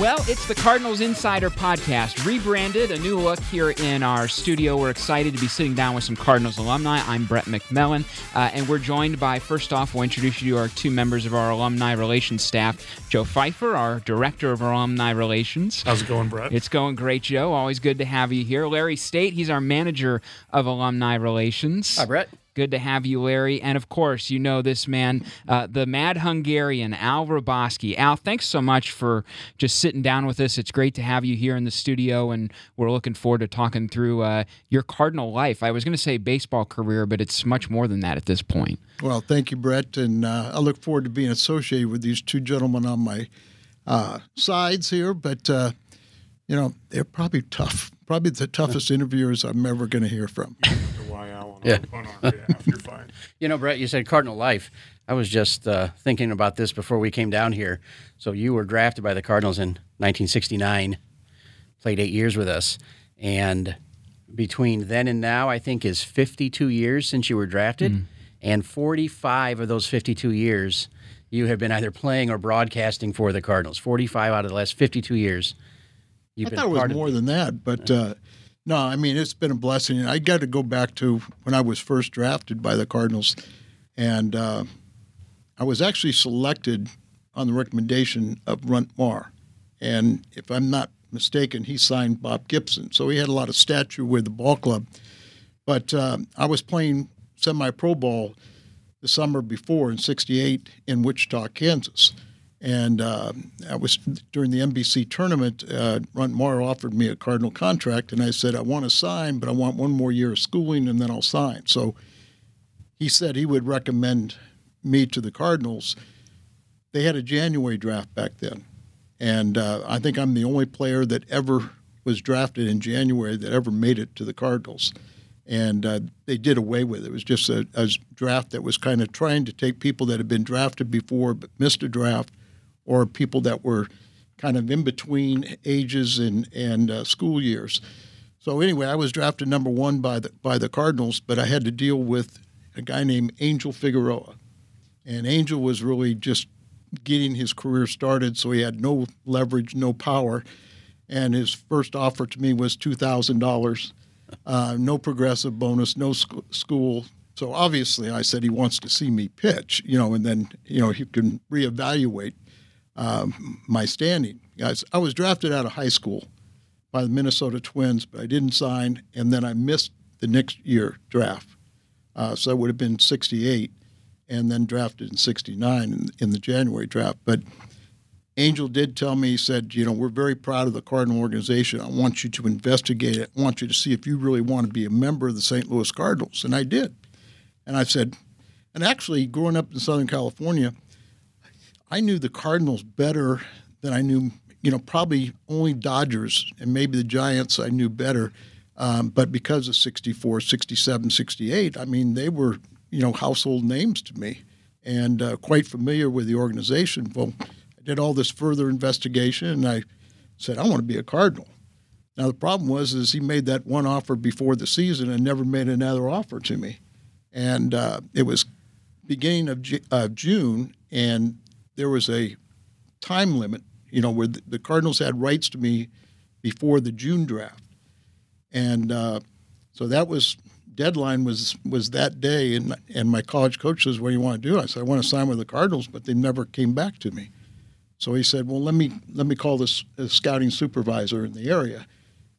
Well, it's the Cardinals Insider Podcast, rebranded, a new look here in our studio. We're excited to be sitting down with some Cardinals alumni. I'm Brett McMillan, uh, and we're joined by, first off, we'll introduce you to our two members of our alumni relations staff Joe Pfeiffer, our director of alumni relations. How's it going, Brett? It's going great, Joe. Always good to have you here. Larry State, he's our manager of alumni relations. Hi, Brett. Good to have you, Larry. And of course, you know this man, uh, the mad Hungarian, Al Hrabosky. Al, thanks so much for just sitting down with us. It's great to have you here in the studio, and we're looking forward to talking through uh, your Cardinal life. I was going to say baseball career, but it's much more than that at this point. Well, thank you, Brett. And uh, I look forward to being associated with these two gentlemen on my uh, sides here. But, uh, you know, they're probably tough, probably the toughest interviewers I'm ever going to hear from. yeah. on our behalf. You're fine. You know, Brett, you said Cardinal Life. I was just uh, thinking about this before we came down here. So you were drafted by the Cardinals in 1969, played eight years with us, and between then and now, I think is 52 years since you were drafted, mm. and 45 of those 52 years you have been either playing or broadcasting for the Cardinals. 45 out of the last 52 years. I thought it was more than that, but. Uh, no, I mean it's been a blessing. I got to go back to when I was first drafted by the Cardinals, and uh, I was actually selected on the recommendation of Runt Marr, and if I'm not mistaken, he signed Bob Gibson, so he had a lot of stature with the ball club. But uh, I was playing semi-pro ball the summer before in '68 in Wichita, Kansas and uh, I was during the NBC tournament. Uh, Runt Marr offered me a Cardinal contract, and I said I want to sign, but I want one more year of schooling, and then I'll sign. So he said he would recommend me to the Cardinals. They had a January draft back then, and uh, I think I'm the only player that ever was drafted in January that ever made it to the Cardinals. And uh, they did away with it. It was just a, a draft that was kind of trying to take people that had been drafted before but missed a draft or people that were kind of in between ages and and uh, school years. So anyway, I was drafted number one by the by the Cardinals, but I had to deal with a guy named Angel Figueroa, and Angel was really just getting his career started, so he had no leverage, no power, and his first offer to me was two thousand uh, dollars, no progressive bonus, no sc- school. So obviously, I said he wants to see me pitch, you know, and then you know he can reevaluate um, my standing. Guys, I was drafted out of high school by the Minnesota Twins, but I didn't sign, and then I missed the next year draft. Uh, so I would have been 68, and then drafted in 69 in, in the January draft. But Angel did tell me, he said, you know, we're very proud of the Cardinal organization. I want you to investigate it. I want you to see if you really want to be a member of the St. Louis Cardinals. And I did. And I said, and actually, growing up in Southern California, I knew the Cardinals better than I knew, you know, probably only Dodgers and maybe the Giants I knew better. Um, but because of 64, 67, 68, I mean, they were, you know, household names to me and uh, quite familiar with the organization. Well, I did all this further investigation and I said, I want to be a Cardinal. Now, the problem was is he made that one offer before the season and never made another offer to me. And uh, it was beginning of, June, and there was a time limit. You know, where the, Cardinals had rights to me before the June draft, and uh, so that was deadline was was that day. And and my college coach says, "What do you want to do?" I said, "I want to sign with the Cardinals," but they never came back to me. So he said, "Well, let me let me call this scouting supervisor in the area."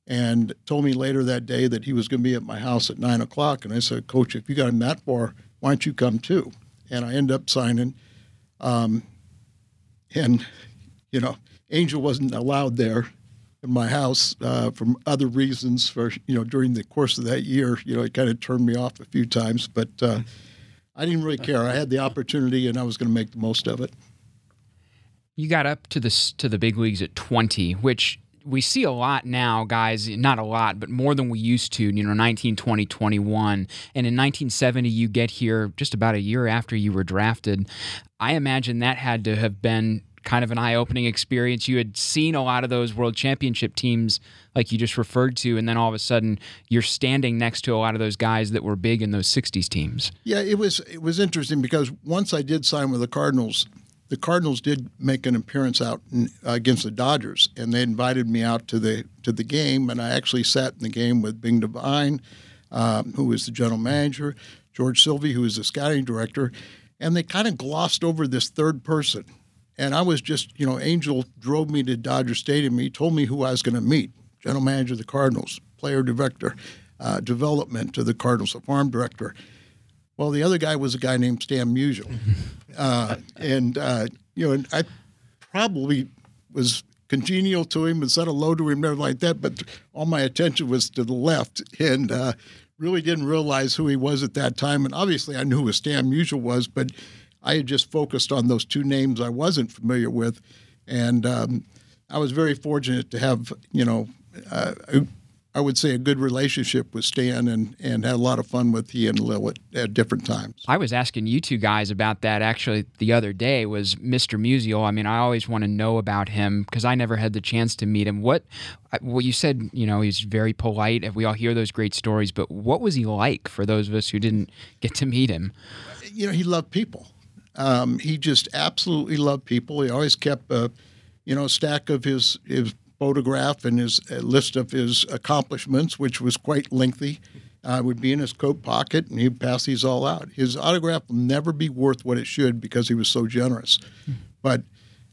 and told me later that day that he was going to be at my house at nine o'clock. And I said, Coach, if you got him that far, why don't you come too? And I end up signing. Um, and, you know, Angel wasn't allowed there in my house uh, from other reasons for, you know, during the course of that year, you know, it kind of turned me off a few times, but uh, I didn't really care. I had the opportunity and I was going to make the most of it. You got up to the to the big leagues at 20, which we see a lot now, guys, not a lot, but more than we used to, you know, 19, 20, 21. And in 1970, you get here just about a year after you were drafted. I imagine that had to have been kind of an eye opening experience. You had seen a lot of those world championship teams, like you just referred to, and then all of a sudden you're standing next to a lot of those guys that were big in those 60s teams. Yeah, it was it was interesting because once I did sign with the Cardinals, the Cardinals did make an appearance out in, uh, against the Dodgers, and they invited me out to the to the game, and I actually sat in the game with Bing Devine, um, who was the general manager, George Silvey, who was the scouting director, and they kind of glossed over this third person, and I was just, you know, Angel drove me to Dodger Stadium. He told me who I was going to meet: general manager of the Cardinals, player director, uh, development to the Cardinals, the farm director. Well, the other guy was a guy named Stan Musial. Uh, and, uh, you know, and I probably was congenial to him and said hello to him everything like that, but all my attention was to the left and uh, really didn't realize who he was at that time. And obviously, I knew who Stan Musial was, but I had just focused on those two names I wasn't familiar with. And um, I was very fortunate to have, you know, uh, I would say a good relationship with Stan and, and had a lot of fun with he and Lil at, at, different times. I was asking you two guys about that actually the other day was Mr. Musial. I mean, I always want to know about him because I never had the chance to meet him. What well you said, you know, he's very polite. We all hear those great stories, but what was he like for those of us who didn't get to meet him? You know, he loved people. Um, he just absolutely loved people. He always kept a, you know, stack of his his photograph and his list of his accomplishments, which was quite lengthy, uh, would be in his coat pocket, and he'd pass these all out. His autograph will never be worth what it should because he was so generous. But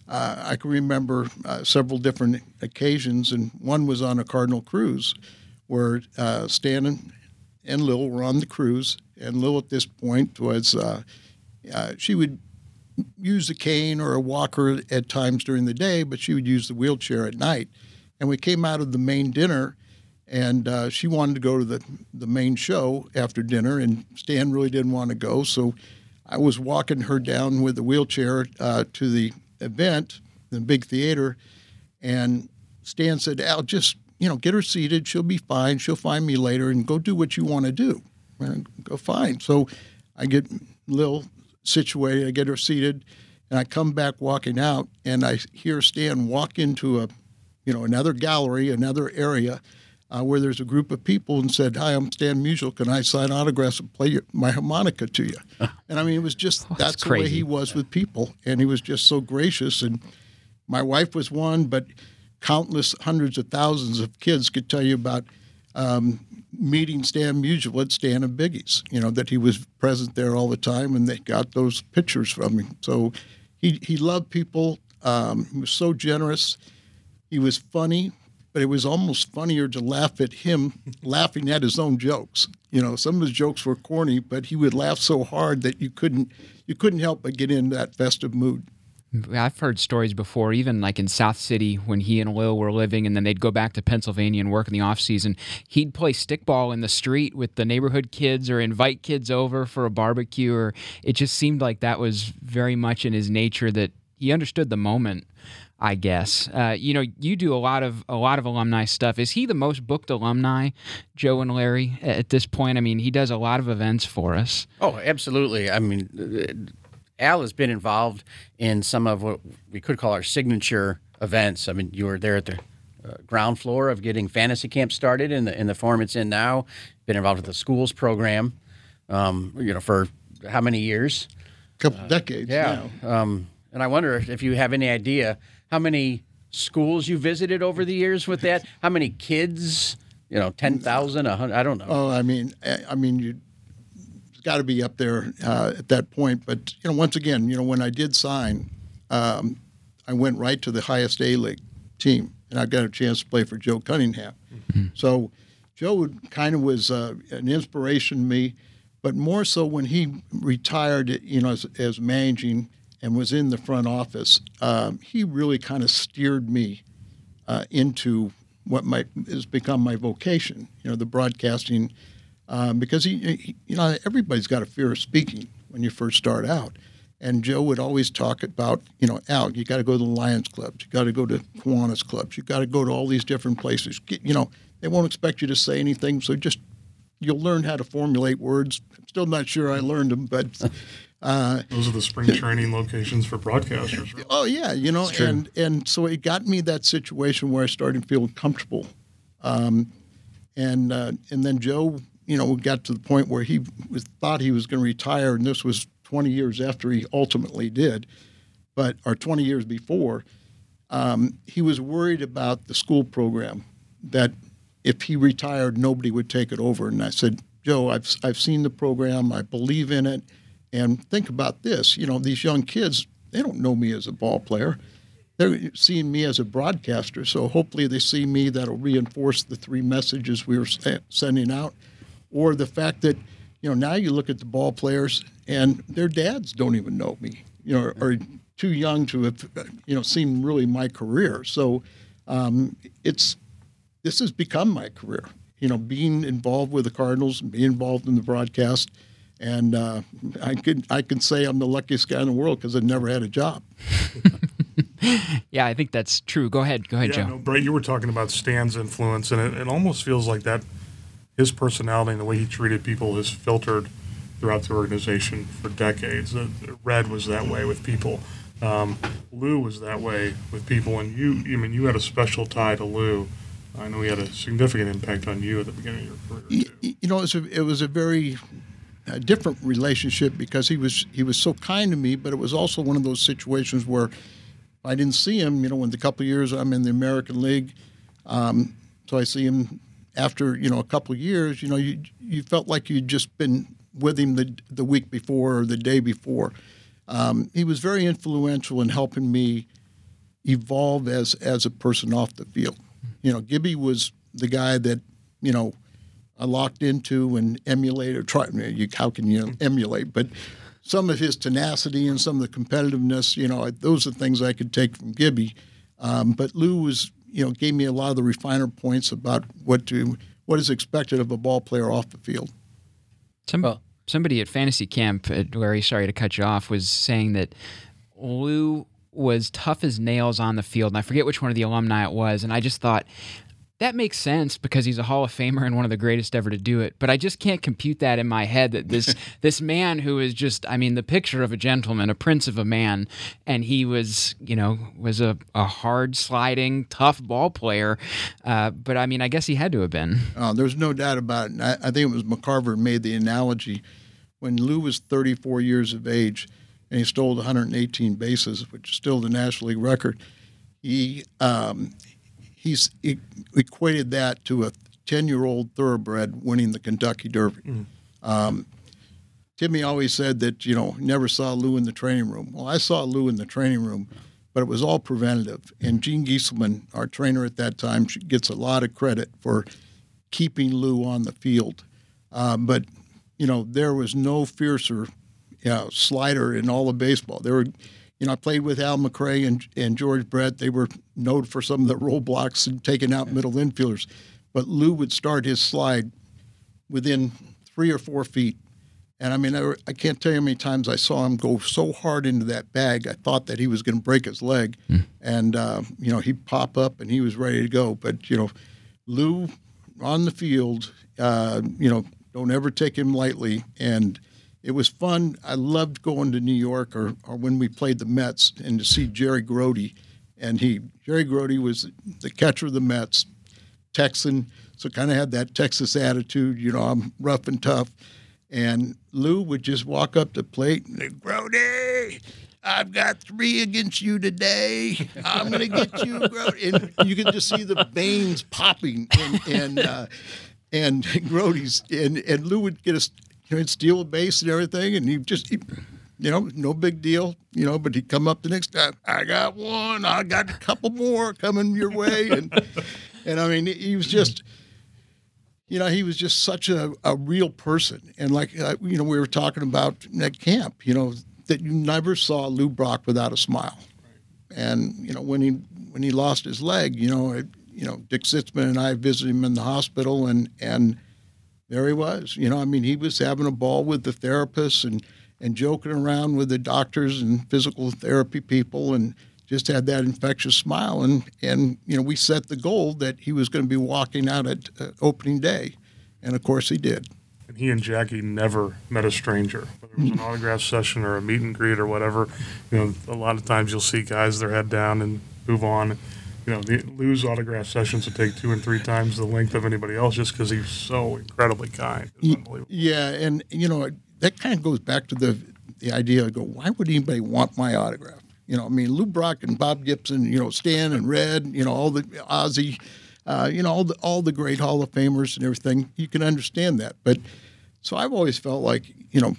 uh, I can remember uh, several different occasions, and one was on a Cardinal cruise where uh, Stan and, and Lil were on the cruise, and Lil at this point was uh, uh, she would use a cane or a walker at times during the day, but she would use the wheelchair at night. And we came out of the main dinner, and uh, she wanted to go to the, the main show after dinner, and Stan really didn't want to go. So I was walking her down with the wheelchair uh, to the event, the big theater, and Stan said, Al, just you know, get her seated. She'll be fine. She'll find me later, and go do what you want to do. And go fine. So I get Lil situated. I get her seated, and I come back walking out, and I hear Stan walk into a, you know, another gallery, another area. Uh, where there's a group of people and said, "Hi, I'm Stan Musial. Can I sign autographs and play your, my harmonica to you?" and I mean, it was just oh, that's, that's the way he was with people, and he was just so gracious. And my wife was one, but countless hundreds of thousands of kids could tell you about um, meeting Stan at Stan and Biggie's, you know, that he was present there all the time and they got those pictures from him. So he, he loved people. Um, he was so generous. He was funny, but it was almost funnier to laugh at him laughing at his own jokes. You know, some of his jokes were corny, but he would laugh so hard that you couldn't you couldn't help but get in that festive mood. I've heard stories before, even like in South City when he and Lil were living, and then they'd go back to Pennsylvania and work in the off season. He'd play stickball in the street with the neighborhood kids, or invite kids over for a barbecue. Or it just seemed like that was very much in his nature that he understood the moment. I guess uh, you know you do a lot of a lot of alumni stuff. Is he the most booked alumni, Joe and Larry? At this point, I mean, he does a lot of events for us. Oh, absolutely. I mean Al has been involved in some of what we could call our signature events. I mean, you were there at the uh, ground floor of getting fantasy camp started in the in the form it's in now. Been involved with the schools program, um, you know, for how many years? A couple uh, decades. Yeah. Um, and I wonder if you have any idea how many schools you visited over the years with that? How many kids? You know, ten thousand, a hundred. I don't know. Oh, I mean, I mean, you got to be up there uh, at that point. But you know, once again, you know, when I did sign, um, I went right to the highest A League team, and I got a chance to play for Joe Cunningham. Mm-hmm. So Joe kind of was uh, an inspiration to me, but more so when he retired, you know, as, as managing and was in the front office, um, he really kind of steered me uh, into what my, has become my vocation, you know, the broadcasting, um, because he, he, you know, everybody's got a fear of speaking when you first start out. And Joe would always talk about, you know, Al, you got to go to the Lions clubs, you got to go to Kiwanis clubs, you got to go to all these different places. Get, you know, they won't expect you to say anything, so just you'll learn how to formulate words. I'm still not sure I learned them, but uh, those are the spring training locations for broadcasters. Right? Oh yeah, you know, and and so it got me that situation where I started feeling comfortable, um, and uh, and then Joe, you know, we got to the point where he was, thought he was going to retire, and this was 20 years after he ultimately did, but or 20 years before, um, he was worried about the school program that if he retired, nobody would take it over. And I said, Joe, I've I've seen the program, I believe in it, and think about this. You know, these young kids, they don't know me as a ball player. They're seeing me as a broadcaster, so hopefully they see me that'll reinforce the three messages we were sending out, or the fact that you know, now you look at the ball players and their dads don't even know me, you know, are too young to have, you know, seen really my career. So um, it's this has become my career. You know, being involved with the Cardinals and being involved in the broadcast, and uh, I can I can say I'm the luckiest guy in the world because I've never had a job. yeah, I think that's true. Go ahead, go ahead, yeah, Joe. No, Brett, you were talking about Stan's influence, and it, it almost feels like that his personality and the way he treated people has filtered throughout the organization for decades. Red was that way with people. Um, Lou was that way with people, and you, I mean, you had a special tie to Lou. I know he had a significant impact on you at the beginning of your career. You, you know, it was a, it was a very uh, different relationship because he was he was so kind to me, but it was also one of those situations where I didn't see him. You know, in the couple years I'm in the American League, um, so I see him after you know a couple years, you know, you you felt like you'd just been with him the the week before or the day before. Um, he was very influential in helping me evolve as as a person off the field. You know, Gibby was the guy that you know I locked into and emulated. Try you, how can you emulate? But some of his tenacity and some of the competitiveness, you know, those are things I could take from Gibby. Um, but Lou was you know, gave me a lot of the refiner points about what to what is expected of a ball player off the field. Some, well, somebody at Fantasy Camp, uh, at Larry, sorry to cut you off, was saying that Lou was tough as nails on the field, and I forget which one of the alumni it was, and I just thought that makes sense because he's a Hall of Famer and one of the greatest ever to do it. But I just can't compute that in my head that this this man who is just I mean the picture of a gentleman, a prince of a man, and he was you know was a, a hard sliding tough ball player. Uh, but I mean I guess he had to have been. Oh, there's no doubt about it. I, I think it was McCarver made the analogy when Lou was 34 years of age and he stole 118 bases, which is still the National League record. He um, he's he equated that to a 10 year old thoroughbred winning the Kentucky Derby. Mm. Um, Timmy always said that, you know, never saw Lou in the training room. Well, I saw Lou in the training room, but it was all preventative. And Gene Gieselman, our trainer at that time, gets a lot of credit for keeping Lou on the field. Um, but, you know, there was no fiercer you know, slider in all of baseball. There were you know, I played with Al McRae and, and George Brett. They were known for some of the roadblocks and taking out middle infielders. But Lou would start his slide within three or four feet. And I mean, I, I, can't tell you how many times I saw him go so hard into that bag, I thought that he was going to break his leg. Mm. And, uh, you know, he'd pop up and he was ready to go. But, you know, Lou on the field, uh, you know, don't ever take him lightly. And, it was fun. I loved going to New York or, or when we played the Mets and to see Jerry Grote. And he, Jerry Grote was the catcher of the Mets, Texan, so kind of had that Texas attitude, you know, I'm rough and tough. And Lou would just walk up to plate and Grote, I've got three against you today. I'm going to get you. Grote. And you can just see the veins popping. And, and, uh, and Grote's, and, and Lou would get a, you know, he'd steal a base and everything. And he just, he, you know, no big deal, you know, but he'd come up the next time. I got one. I got a couple more coming your way. And, and I mean, he was just, you know, he was just such a, a real person. And like, uh, you know, we were talking about at camp, you know, that you never saw Lou Brock without a smile. And, you know, when he, when he lost his leg, you know, it, you know, Dick Zitzmann and I visited him in the hospital and, and there he was, you know, I mean, he was having a ball with the therapists and, and joking around with the doctors and physical therapy people and, just had that infectious smile. And, and you know, we set the goal that he was going to be walking out at uh, opening day. And of course, he did. And he and Jackie never met a stranger, whether it was an autograph session or a meet and greet or whatever. You know, a lot of times you'll see guys their head down and move on. You know, the Lou's autograph sessions would take two and three times the length of anybody else just because he's so incredibly kind. Yeah, and you know that kind of goes back to the the idea. I go, why would anybody want my autograph? You know, I mean, Lou Brock and Bob Gibson, you know, Stan and Red, you know, all the Ozzy, uh, you know, all the all the great Hall of Famers and everything. You can understand that, but so I've always felt like, you know,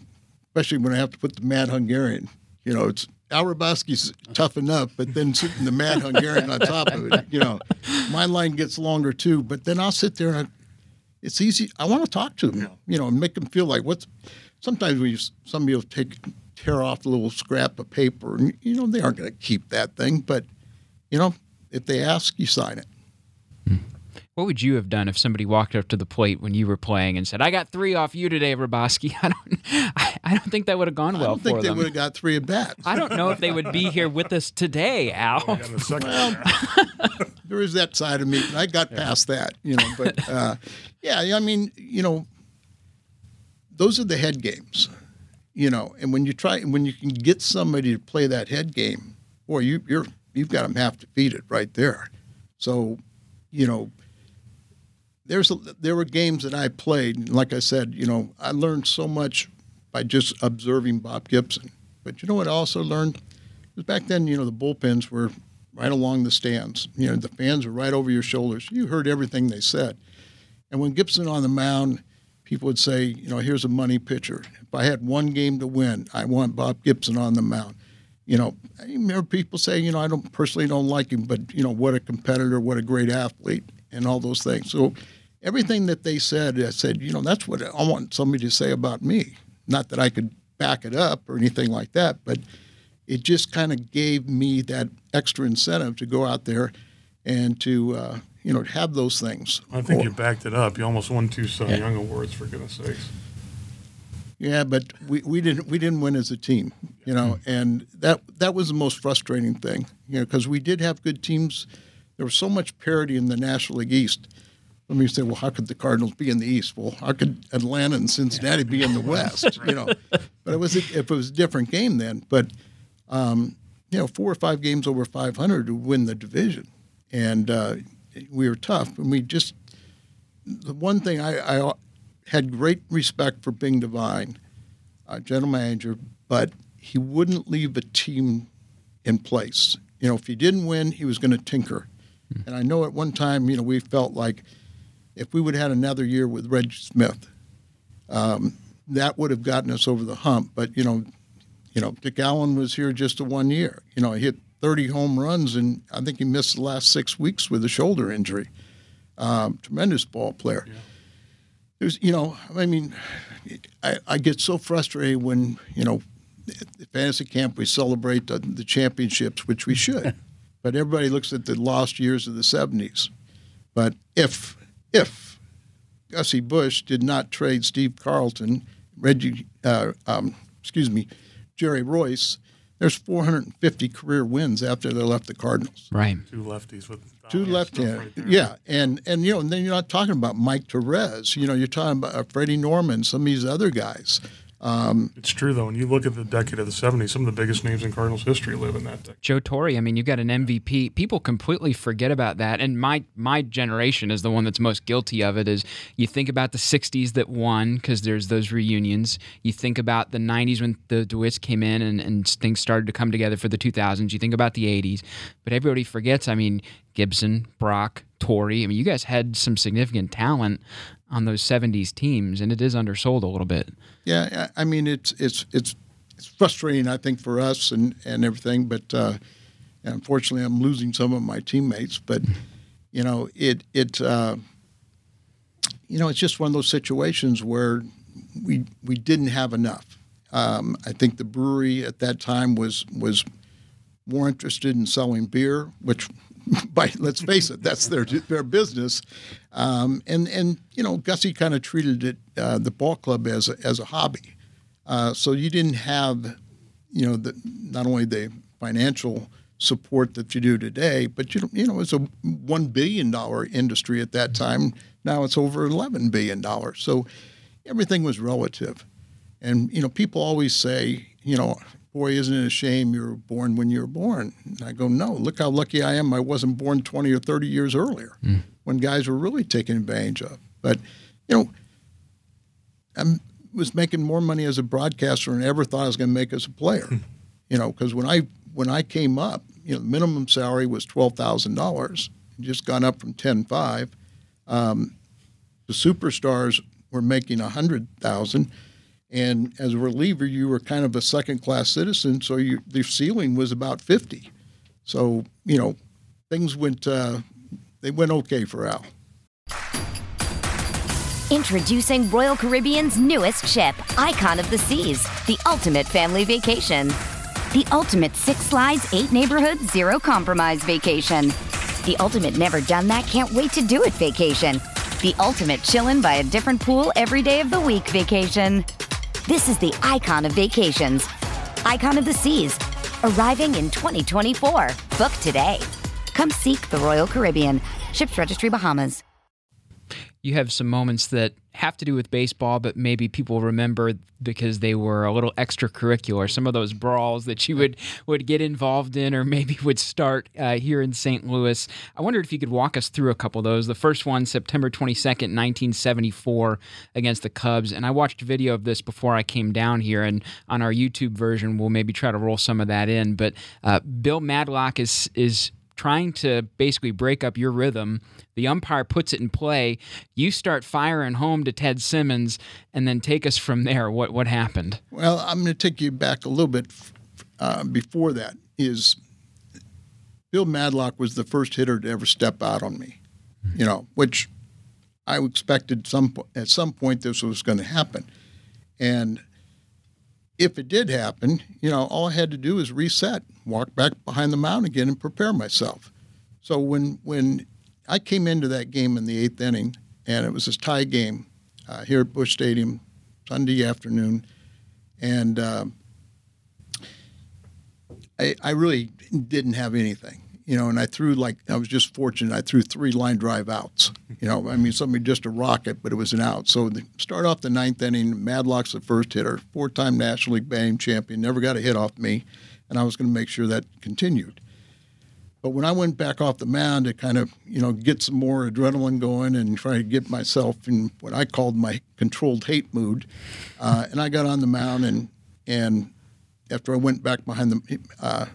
especially when I have to put the Mad Hungarian, you know, it's Al Hrabosky's tough enough, but then sitting the Mad Hungarian on top of it, you know, my line gets longer too. But then I'll sit there and I, it's easy. I want to talk to them, you know, and make them feel like what's. Sometimes you, somebody will take tear off a little scrap of paper. And, you know, they aren't going to keep that thing, but, you know, if they ask, you sign it. What would you have done if somebody walked up to the plate when you were playing and said, "I got three off you today, Hrabosky"? I don't, I, I don't think that would have gone well I don't think for they would have got three at bats. I don't know if they would be here with us today, Al. well, there is that side of me. I got past that, you know. But uh, yeah, I mean, you know, those are the head games you know, and when you try, when you can get somebody to play that head game, boy, you, you're you've got them half defeated right there. So, you know, there's a, there were games that I played, and like I said, you know, I learned so much by just observing Bob Gibson. But you know what I also learned? Because back then, you know, the bullpens were right along the stands. You know, the fans were right over your shoulders. You heard everything they said. And when Gibson on the mound, people would say, you know, here's a money pitcher. If I had one game to win, I want Bob Gibson on the mound. You know, I remember people saying, you know, I don't personally don't like him, but you know, what a competitor, what a great athlete, and all those things. So everything that they said, I said, you know, that's what I want somebody to say about me. Not that I could back it up or anything like that, but it just kind of gave me that extra incentive to go out there and to uh, you know, have those things. I think or, you backed it up. You almost won two Cy yeah. Young awards for goodness sakes. Yeah, but we, we didn't we didn't win as a team, you know, and that that was the most frustrating thing, you know, because we did have good teams. There was so much parity in the National League East. Let me say, well, how could the Cardinals be in the East? Well, how could Atlanta and Cincinnati be in the West? You know, but it was a, if it was a different game then. But um, you know, four or five games over 500 to win the division, and uh, we were tough, and we just the one thing I, I had great respect for Bing Devine, uh, general manager, but he wouldn't leave a team in place. You know, if he didn't win, he was going to tinker. Mm-hmm. And I know at one time, you know, we felt like if we would have had another year with Reggie Smith, um, that would have gotten us over the hump. But you know, you know, Dick Allen was here just a one year. You know, he hit 30 home runs, and I think he missed the last six weeks with a shoulder injury. Um, tremendous ball player. Yeah. There's, you know, I mean, I, I, get so frustrated when, you know, at fantasy camp we celebrate the, the championships, which we should, but everybody looks at the lost years of the 70s. But if, if Gussie Busch did not trade Steve Carlton, Reggie, uh, um, excuse me, Jerry Reuss. there's 450 career wins after they left the Cardinals. Right. Two lefties with two left hand. Right yeah, and and you know, and then you're not talking about Mike Torrez. You know, you're talking about uh, Freddie Norman, some of these other guys. Um, it's true though. When you look at the decade of the '70s, some of the biggest names in Cardinals history live in that decade. Joe Torre. I mean, you got an MVP. People completely forget about that, and my my generation is the one that's most guilty of it. Is you think about the '60s that won because there's those reunions. You think about the '90s when the DeWitts came in and, and things started to come together for the 2000s. You think about the '80s, but everybody forgets. I mean, Gibson, Brock, Torre. I mean, you guys had some significant talent on those 70s teams, and it is undersold a little bit. Yeah, I mean, it's it's it's it's frustrating, I think, for us and and everything. But uh, unfortunately, I'm losing some of my teammates. But you know, it it uh, you know, it's just one of those situations where we we didn't have enough. Um, I think the brewery at that time was was more interested in selling beer, which by let's face it, that's their their business. Um, and and you know, Gussie kind of treated it uh, the ball club as a, as a hobby. Uh, so you didn't have, you know, the, not only the financial support that you do today, but you you know, it's a one billion dollar industry at that time. Now it's over eleven billion dollars. So everything was relative. And you know, people always say, you know, boy, isn't it a shame you were born when you were born? And I go, no, look how lucky I am I wasn't born 20 or 30 years earlier mm. when guys were really taken advantage of. But, you know, I was making more money as a broadcaster than I ever thought I was going to make as a player. Hmm. you know, because when I when I came up, you know, the minimum salary was twelve thousand dollars, just gone up from ten five. Um, the superstars were making a hundred thousand. And as a reliever, you were kind of a second class citizen, so you, the ceiling was about 50. So, you know, things went, uh, they went okay for Al. Introducing Royal Caribbean's newest ship, Icon of the Seas, the ultimate family vacation. The ultimate six slides, eight neighborhoods, zero compromise vacation. The ultimate never done that, can't wait to do it vacation. The ultimate chillin' by a different pool every day of the week vacation. This is the icon of vacations, icon of the seas, arriving in 2024. Book today. Come seek the Royal Caribbean. Ships Registry Bahamas you have some moments that have to do with baseball, but maybe people remember because they were a little extracurricular. Some of those brawls that you would would get involved in, or maybe would start uh, here in St. Louis. I wondered if you could walk us through a couple of those. The first one, September twenty second, nineteen seventy four, against the Cubs, and I watched a video of this before I came down here, and on our YouTube version, we'll maybe try to roll some of that in. But uh, Bill Madlock is is trying to basically break up your rhythm. The umpire puts it in play. You start firing home to Ted Simmons, and then take us from there. What what happened? Well, I'm going to take you back a little bit uh, before that. Is Bill Madlock was the first hitter to ever step out on me, you know, which I expected some at some point this was going to happen, and if it did happen, you know, all I had to do was reset, walk back behind the mound again, and prepare myself. So when when I came into that game in the eighth inning, and it was this tie game uh, here at Busch Stadium, Sunday afternoon, and uh, I, I really didn't have anything you know, and I threw like I was just fortunate. I threw three line drive outs. You know, I mean, somebody just a rocket, but it was an out. So the, start off the ninth inning. Madlock's the first hitter, four-time National League batting champion, never got a hit off me, and I was going to make sure that continued. But when I went back off the mound to kind of, you know, get some more adrenaline going and try to get myself in what I called my controlled hate mood, uh, and I got on the mound and and after I went back behind the uh,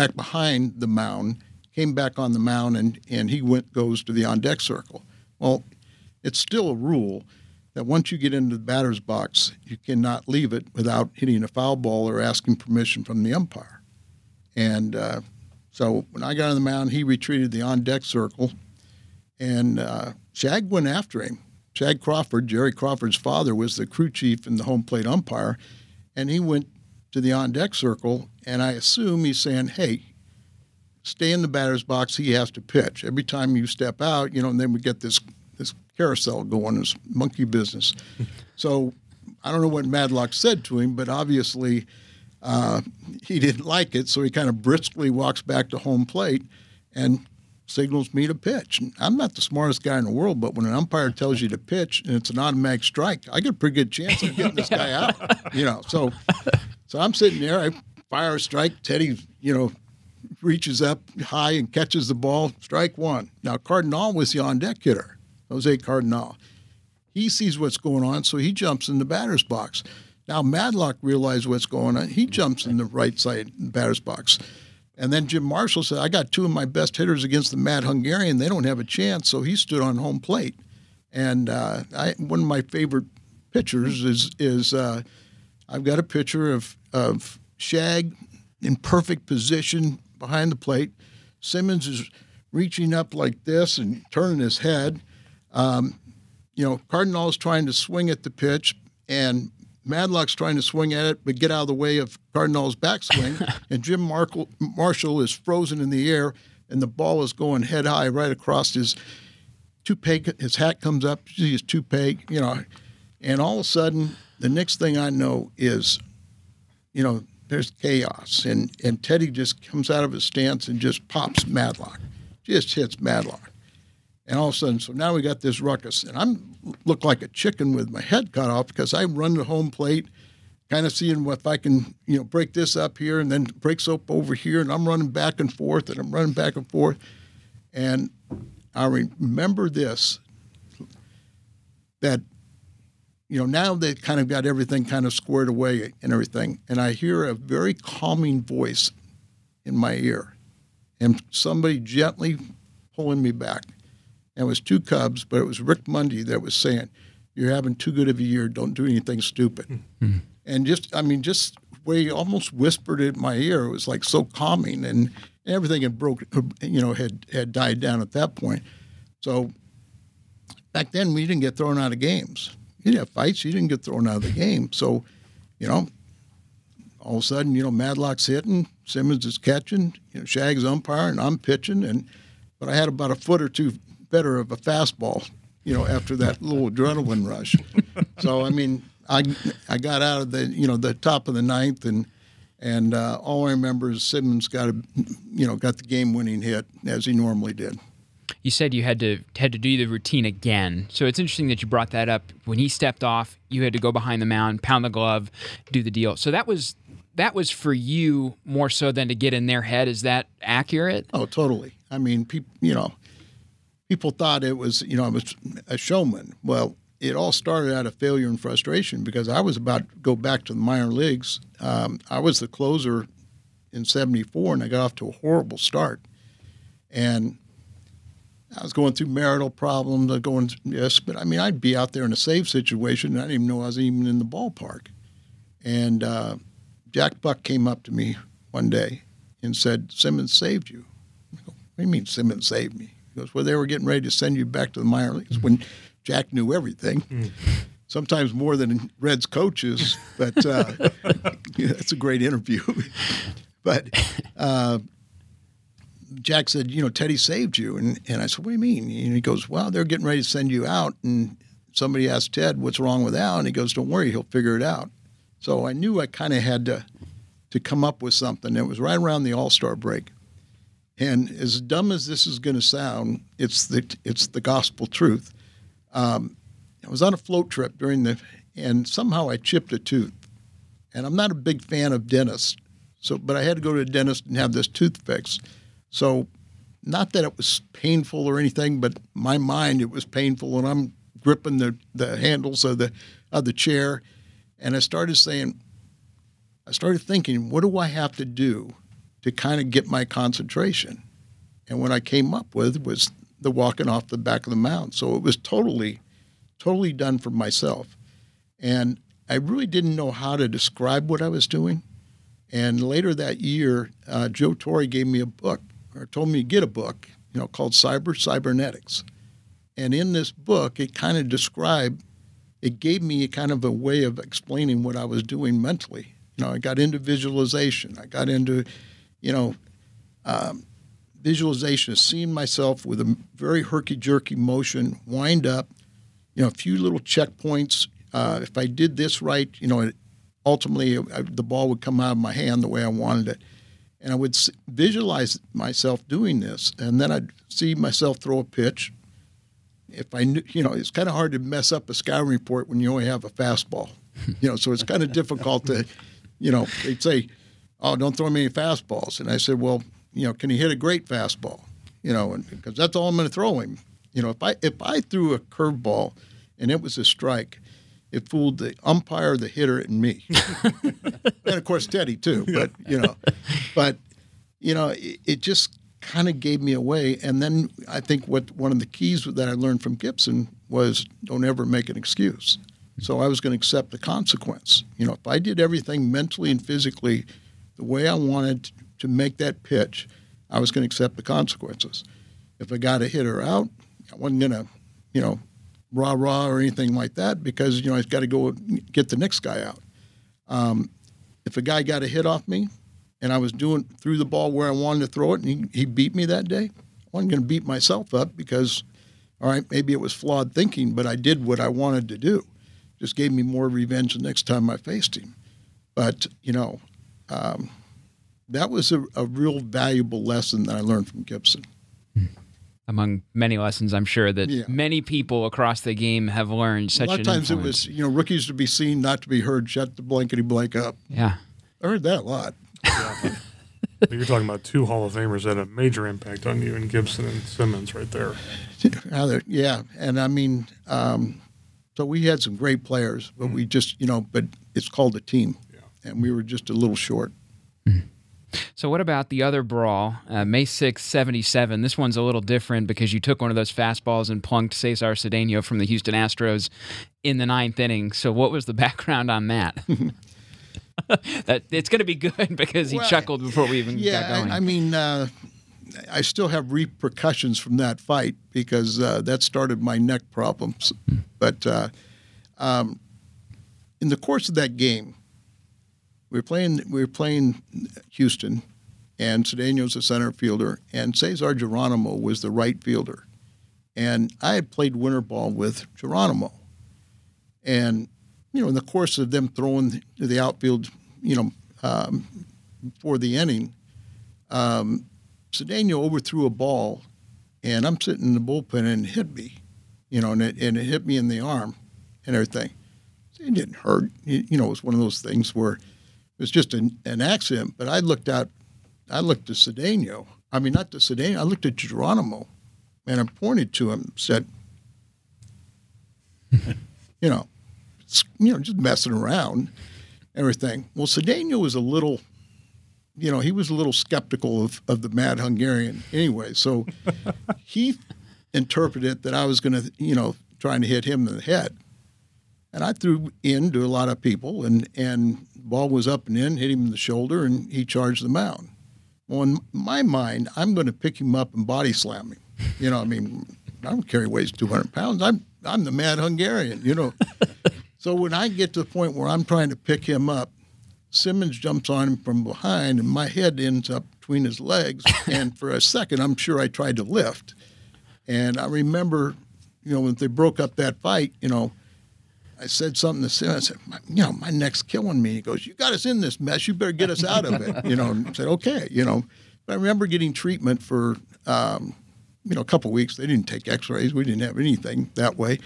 back behind the mound, came back on the mound, and, and he went goes to the on deck circle. Well, it's still a rule that once you get into the batter's box, you cannot leave it without hitting a foul ball or asking permission from the umpire. And uh, so when I got on the mound, he retreated the on deck circle, and uh, Shag went after him. Shag Crawford, Jerry Crawford's father, was the crew chief and the home plate umpire, and he went to the on deck circle, and I assume he's saying, hey, stay in the batter's box. He has to pitch. Every time you step out, you know, and then we get this this carousel going, this monkey business. so I don't know what Madlock said to him, but obviously uh, he didn't like it. So he kind of briskly walks back to home plate and signals me to pitch. I'm not the smartest guy in the world, but when an umpire tells you to pitch and it's an automatic strike, I get a pretty good chance of getting this guy out. You know, so so I'm sitting there, I fire a strike. Teddy, you know, reaches up high and catches the ball. Strike one. Now Cardenal was the on deck hitter, Jose Cardenal. He sees what's going on, so he jumps in the batter's box. Now Madlock realizes what's going on. He jumps in the right side batter's box. And then Jim Marshall said, I got two of my best hitters against the Mad Hungarian. They don't have a chance. So he stood on home plate. And uh, I, one of my favorite pictures is, is uh, I've got a picture of, of Shag in perfect position behind the plate. Simmons is reaching up like this and turning his head. Um, you know, Cardenal is trying to swing at the pitch, and Madlock's trying to swing at it, but get out of the way of Cardenal's backswing. and Jim Markle, Marshall is frozen in the air, and the ball is going head high right across his toupee. His hat comes up, you see his toupee, you know. And all of a sudden, the next thing I know is, you know, there's chaos. And, and Teddy just comes out of his stance and just pops Madlock, just hits Madlock. And all of a sudden, so now we got this ruckus, and I'm look like a chicken with my head cut off because I run the home plate, kind of seeing if I can, you know, break this up here and then break soap over here, and I'm running back and forth, and I'm running back and forth, and I remember this that you know now they kind of got everything kind of squared away and everything, and I hear a very calming voice in my ear, and somebody gently pulling me back and it was two Cubs, but it was Rick Monday that was saying, "You're having too good of a year. Don't do anything stupid." Mm-hmm. And just, I mean, just way he almost whispered it in my ear. It was like so calming, and everything had broke, you know, had had died down at that point. So back then, we didn't get thrown out of games. You didn't have fights. You didn't get thrown out of the game. So, you know, all of a sudden, you know, Madlock's hitting, Simmons is catching, you know, Shag's umpire, and I'm pitching, and but I had about a foot or two better of a fastball, you know, after that little adrenaline rush. So I mean, I I got out of the you know the top of the ninth and and uh, all I remember is Simmons got a you know got the game winning hit as he normally did. You said you had to had to do the routine again, so it's interesting that you brought that up. When he stepped off, you had to go behind the mound, pound the glove, do the deal. So that was that was for you more so than to get in their head. Is that accurate? Oh, totally. I mean, people, you know, people thought it was, you know, I was a showman. Well, it all started out of failure and frustration because I was about to go back to the minor leagues. Um, I was the closer in 74 and I got off to a horrible start. And I was going through marital problems, going, yes, but I mean, I'd be out there in a safe situation and I didn't even know I was even in the ballpark. And uh, Jack Buck came up to me one day and said, Simmons saved you. I go, what do you mean Simmons saved me? He goes, well, they were getting ready to send you back to the minor leagues mm-hmm. when Jack knew everything. Mm. Sometimes more than Red's coaches, but uh, yeah, that's a great interview. but uh, Jack said, you know, Teddy saved you. And, and I said, what do you mean? And he goes, well, they're getting ready to send you out. And somebody asked Ted, what's wrong with Al? And he goes, don't worry, he'll figure it out. So I knew I kind of had to, to come up with something. It was right around the All Star break. And as dumb as this is going to sound, it's the it's the gospel truth. Um, I was on a float trip during the, and somehow I chipped a tooth. And I'm not a big fan of dentists, so but I had to go to a dentist and have this tooth fixed. So, not that it was painful or anything, but my mind it was painful, and I'm gripping the the handles of the of the chair, and I started saying, I started thinking, what do I have to do to kind of get my concentration. And what I came up with was the walking off the back of the mound. So it was totally, totally done for myself. And I really didn't know how to describe what I was doing. And later that year, uh, Joe Torre gave me a book, or told me to get a book, you know, called Psycho-Cybernetics. And in this book, it kind of described, it gave me a kind of a way of explaining what I was doing mentally. You know, I got into visualization, I got into you know, um, visualization is seeing myself with a very herky jerky motion, wind up, you know, a few little checkpoints. Uh, if I did this right, you know, ultimately uh, the ball would come out of my hand the way I wanted it. And I would visualize myself doing this, and then I'd see myself throw a pitch. If I knew, you know, it's kind of hard to mess up a scouting report when you only have a fastball, you know, so it's kind of difficult to, you know, they'd say, "Oh, don't throw me any fastballs," and I said, "Well, you know, can he hit a great fastball?" You know, because that's all I'm going to throw him. You know, if I if I threw a curveball and it was a strike, it fooled the umpire, the hitter, and me, and of course Teddy too. But you know, but you know, it, it just kind of gave me away. And then I think what one of the keys that I learned from Gibson was don't ever make an excuse. So I was going to accept the consequence. You know, if I did everything mentally and physically the way I wanted to make that pitch, I was going to accept the consequences. If I got a hitter out, I wasn't going to, you know, rah rah or anything like that because you know I've got to go get the next guy out. Um, if a guy got a hit off me, and I was doing threw the ball where I wanted to throw it, and he, he beat me that day, I wasn't going to beat myself up because, all right, maybe it was flawed thinking, but I did what I wanted to do. Just gave me more revenge the next time I faced him. But you know, um, that was a, a real valuable lesson that I learned from Gibson among many lessons I'm sure that yeah. many people across the game have learned. Such a lot of times influence. it was you know rookies to be seen, not to be heard. Shut the blankety blank up. Yeah, I heard that a lot. Yeah. You're talking about two Hall of Famers that had a major impact on you, and Gibson and Simmons, right there. Yeah, and I mean, um, so we had some great players, but mm. we just you know, but it's called a team, yeah. and we were just a little short. Mm. So, what about the other brawl, uh, May 6, 77? This one's a little different because you took one of those fastballs and plunked Cesar Cedeno from the Houston Astros in the ninth inning. So, what was the background on that? that it's going to be good because he well, chuckled before we even yeah, got going. I, I mean, uh, I still have repercussions from that fight because uh, that started my neck problems. But uh, um, in the course of that game, we were playing we were playing Houston, and Cedeno's the center fielder, and Cesar Geronimo was the right fielder, and I had played winter ball with Geronimo, and you know in the course of them throwing the outfield, you know, um, for the inning, um, Cedeno overthrew a ball, and I'm sitting in the bullpen and it hit me, you know, and it, and it hit me in the arm, and everything. It didn't hurt, you know. It was one of those things where it was just an, an accident. But I looked out, I looked at Cedeno. I mean, not to Cedeno. I looked at Geronimo, and I pointed to him, said, you know, you know, just messing around, everything. Well, Cedeno was a little, you know, he was a little skeptical of, of the mad Hungarian anyway. So he interpreted that I was going to, you know, trying to hit him in the head. And I threw in to a lot of people, and, and ball was up and in, hit him in the shoulder, and he charged the mound. Well, in my mind, I'm going to pick him up and body slam him. You know, I mean, I don't care he weighs 200 pounds. I'm I'm the mad Hungarian, you know. so when I get to the point where I'm trying to pick him up, Simmons jumps on him from behind, and my head ends up between his legs. and for a second, I'm sure I tried to lift. And I remember, you know, when they broke up that fight, you know, I said something to Sim. I said, you know, my neck's killing me. He goes, you got us in this mess. You better get us out of it. You know, and I said, okay. You know, but I remember getting treatment for, um, you know, a couple weeks. They didn't take X-rays. We didn't have anything that way.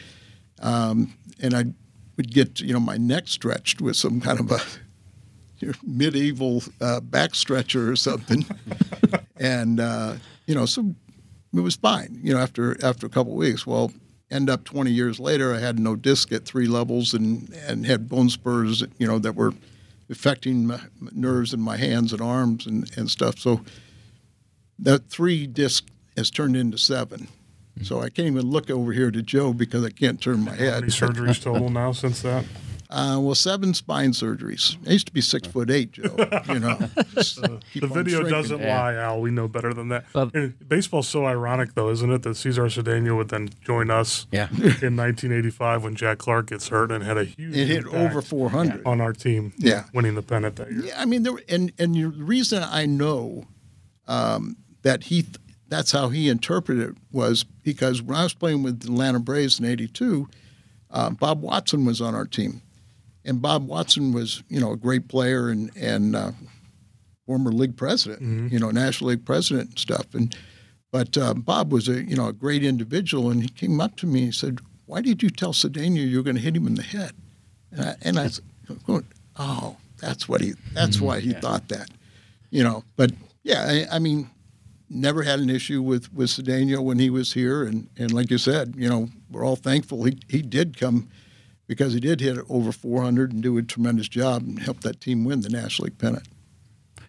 Um, and I would get, you know, my neck stretched with some kind of a you know, medieval uh, back stretcher or something. and uh, you know, so it was fine. You know, after after a couple weeks. Well, end up 20 years later, I had no disc at three levels and, and had bone spurs, you know, that were affecting my nerves in my hands and arms and, and stuff. So that three disc has turned into seven. Mm-hmm. So I can't even look over here to Joe because I can't turn my head. How many surgeries total now since that? Uh, well, seven spine surgeries. I used to be six foot eight, Joe. You know, uh, the video doesn't yeah. lie, Al. We know better than that. Well, baseball's so ironic, though, isn't it? That Cesar Cedeno would then join us yeah. in 1985 when Jack Clark gets hurt and had a huge it hit over 400 on our team. Yeah, winning the pennant that year. Yeah, I mean, there, and and the reason I know um, that he that's how he interpreted it was because when I was playing with the Atlanta Braves in '82, uh, Bob Watson was on our team and Bob Watson was, you know, a great player, and and uh, former league president, mm-hmm. you know, national league president and stuff. And but uh, Bob was a you know a great individual, and he came up to me and said, "Why did you tell Cedeno you were going to hit him in the head?" And I, and I going, "Oh, that's what he. That's mm-hmm. why he yeah. thought that." You know, but yeah, I, I, mean, never had an issue with with Cedeno when he was here, and and like you said, you know, we're all thankful he he did come because he did hit over 400 and do a tremendous job and help that team win the National League pennant.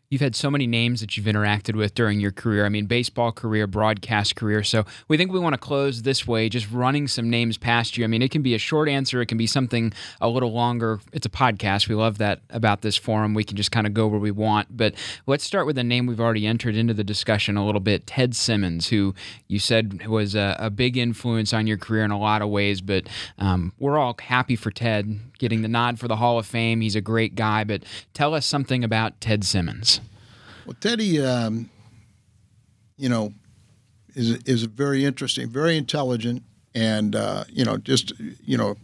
You've had so many names that you've interacted with during your career. I mean, baseball career, broadcast career. So we think we want to close this way, just running some names past you. I mean, it can be a short answer, it can be something a little longer. It's a podcast. We love that about this forum. We can just kind of go where we want. But let's start with a name we've already entered into the discussion a little bit Ted Simmons, who you said was a, a big influence on your career in a lot of ways. But um, we're all happy for Ted getting the nod for the Hall of Fame. He's a great guy. But tell us something about Ted Simmons. Well, Teddy, um, you know, is is very interesting, very intelligent, and uh, you know, just you know,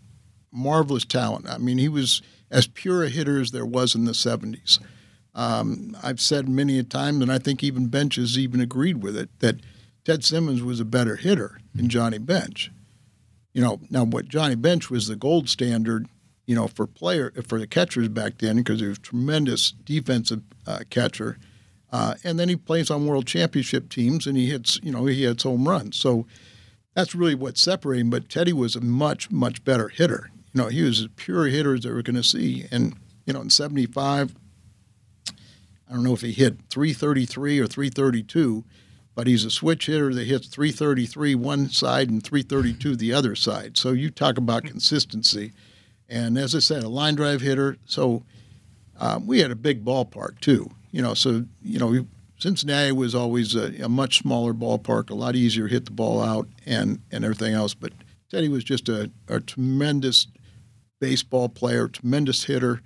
marvelous talent. I mean, he was as pure a hitter as there was in the '70s. Um, I've said many a time, and I think even Bench has even agreed with it that Ted Simmons was a better hitter than Johnny Bench. You know, now what Johnny Bench was the gold standard, you know, for player for the catchers back then because he was a tremendous defensive uh, catcher uh, and then he plays on world championship teams and he hits, you know, he hits home runs. So that's really what separated him. But Teddy was a much, much better hitter. You know, he was as pure hitter as they were going to see. And, you know, in 75, I don't know if he hit 333 or 332, but he's a switch hitter that hits 333 one side and 332 the other side. So you talk about consistency. And as I said, a line drive hitter. So um, we had a big ballpark too you know, so you know, Cincinnati was always a, a, much smaller ballpark, a lot easier to hit the ball out and and everything else. But Teddy was just a, a tremendous baseball player, tremendous hitter.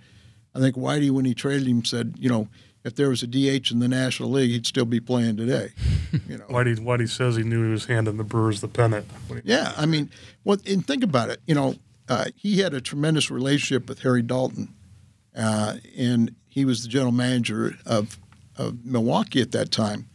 I think Whitey, when he traded him, said, you know, if there was a DH in the National League, he'd still be playing today. You know, Whitey, Whitey says he knew he was handing the Brewers the pennant. Yeah, I mean, well, and think about it. You know, uh, he had a tremendous relationship with Harry Dalton, uh, and he was the general manager of, of Milwaukee at that time.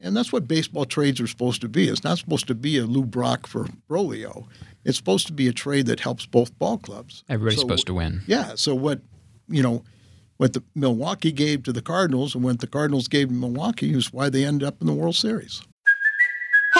And that's what baseball trades are supposed to be. It's not supposed to be a Lou Brock for Broglio. It's supposed to be a trade that helps both ball clubs. Everybody's so, supposed to win. Yeah. So what, you know, what the Milwaukee gave to the Cardinals and what the Cardinals gave to Milwaukee is why they ended up in the World Series.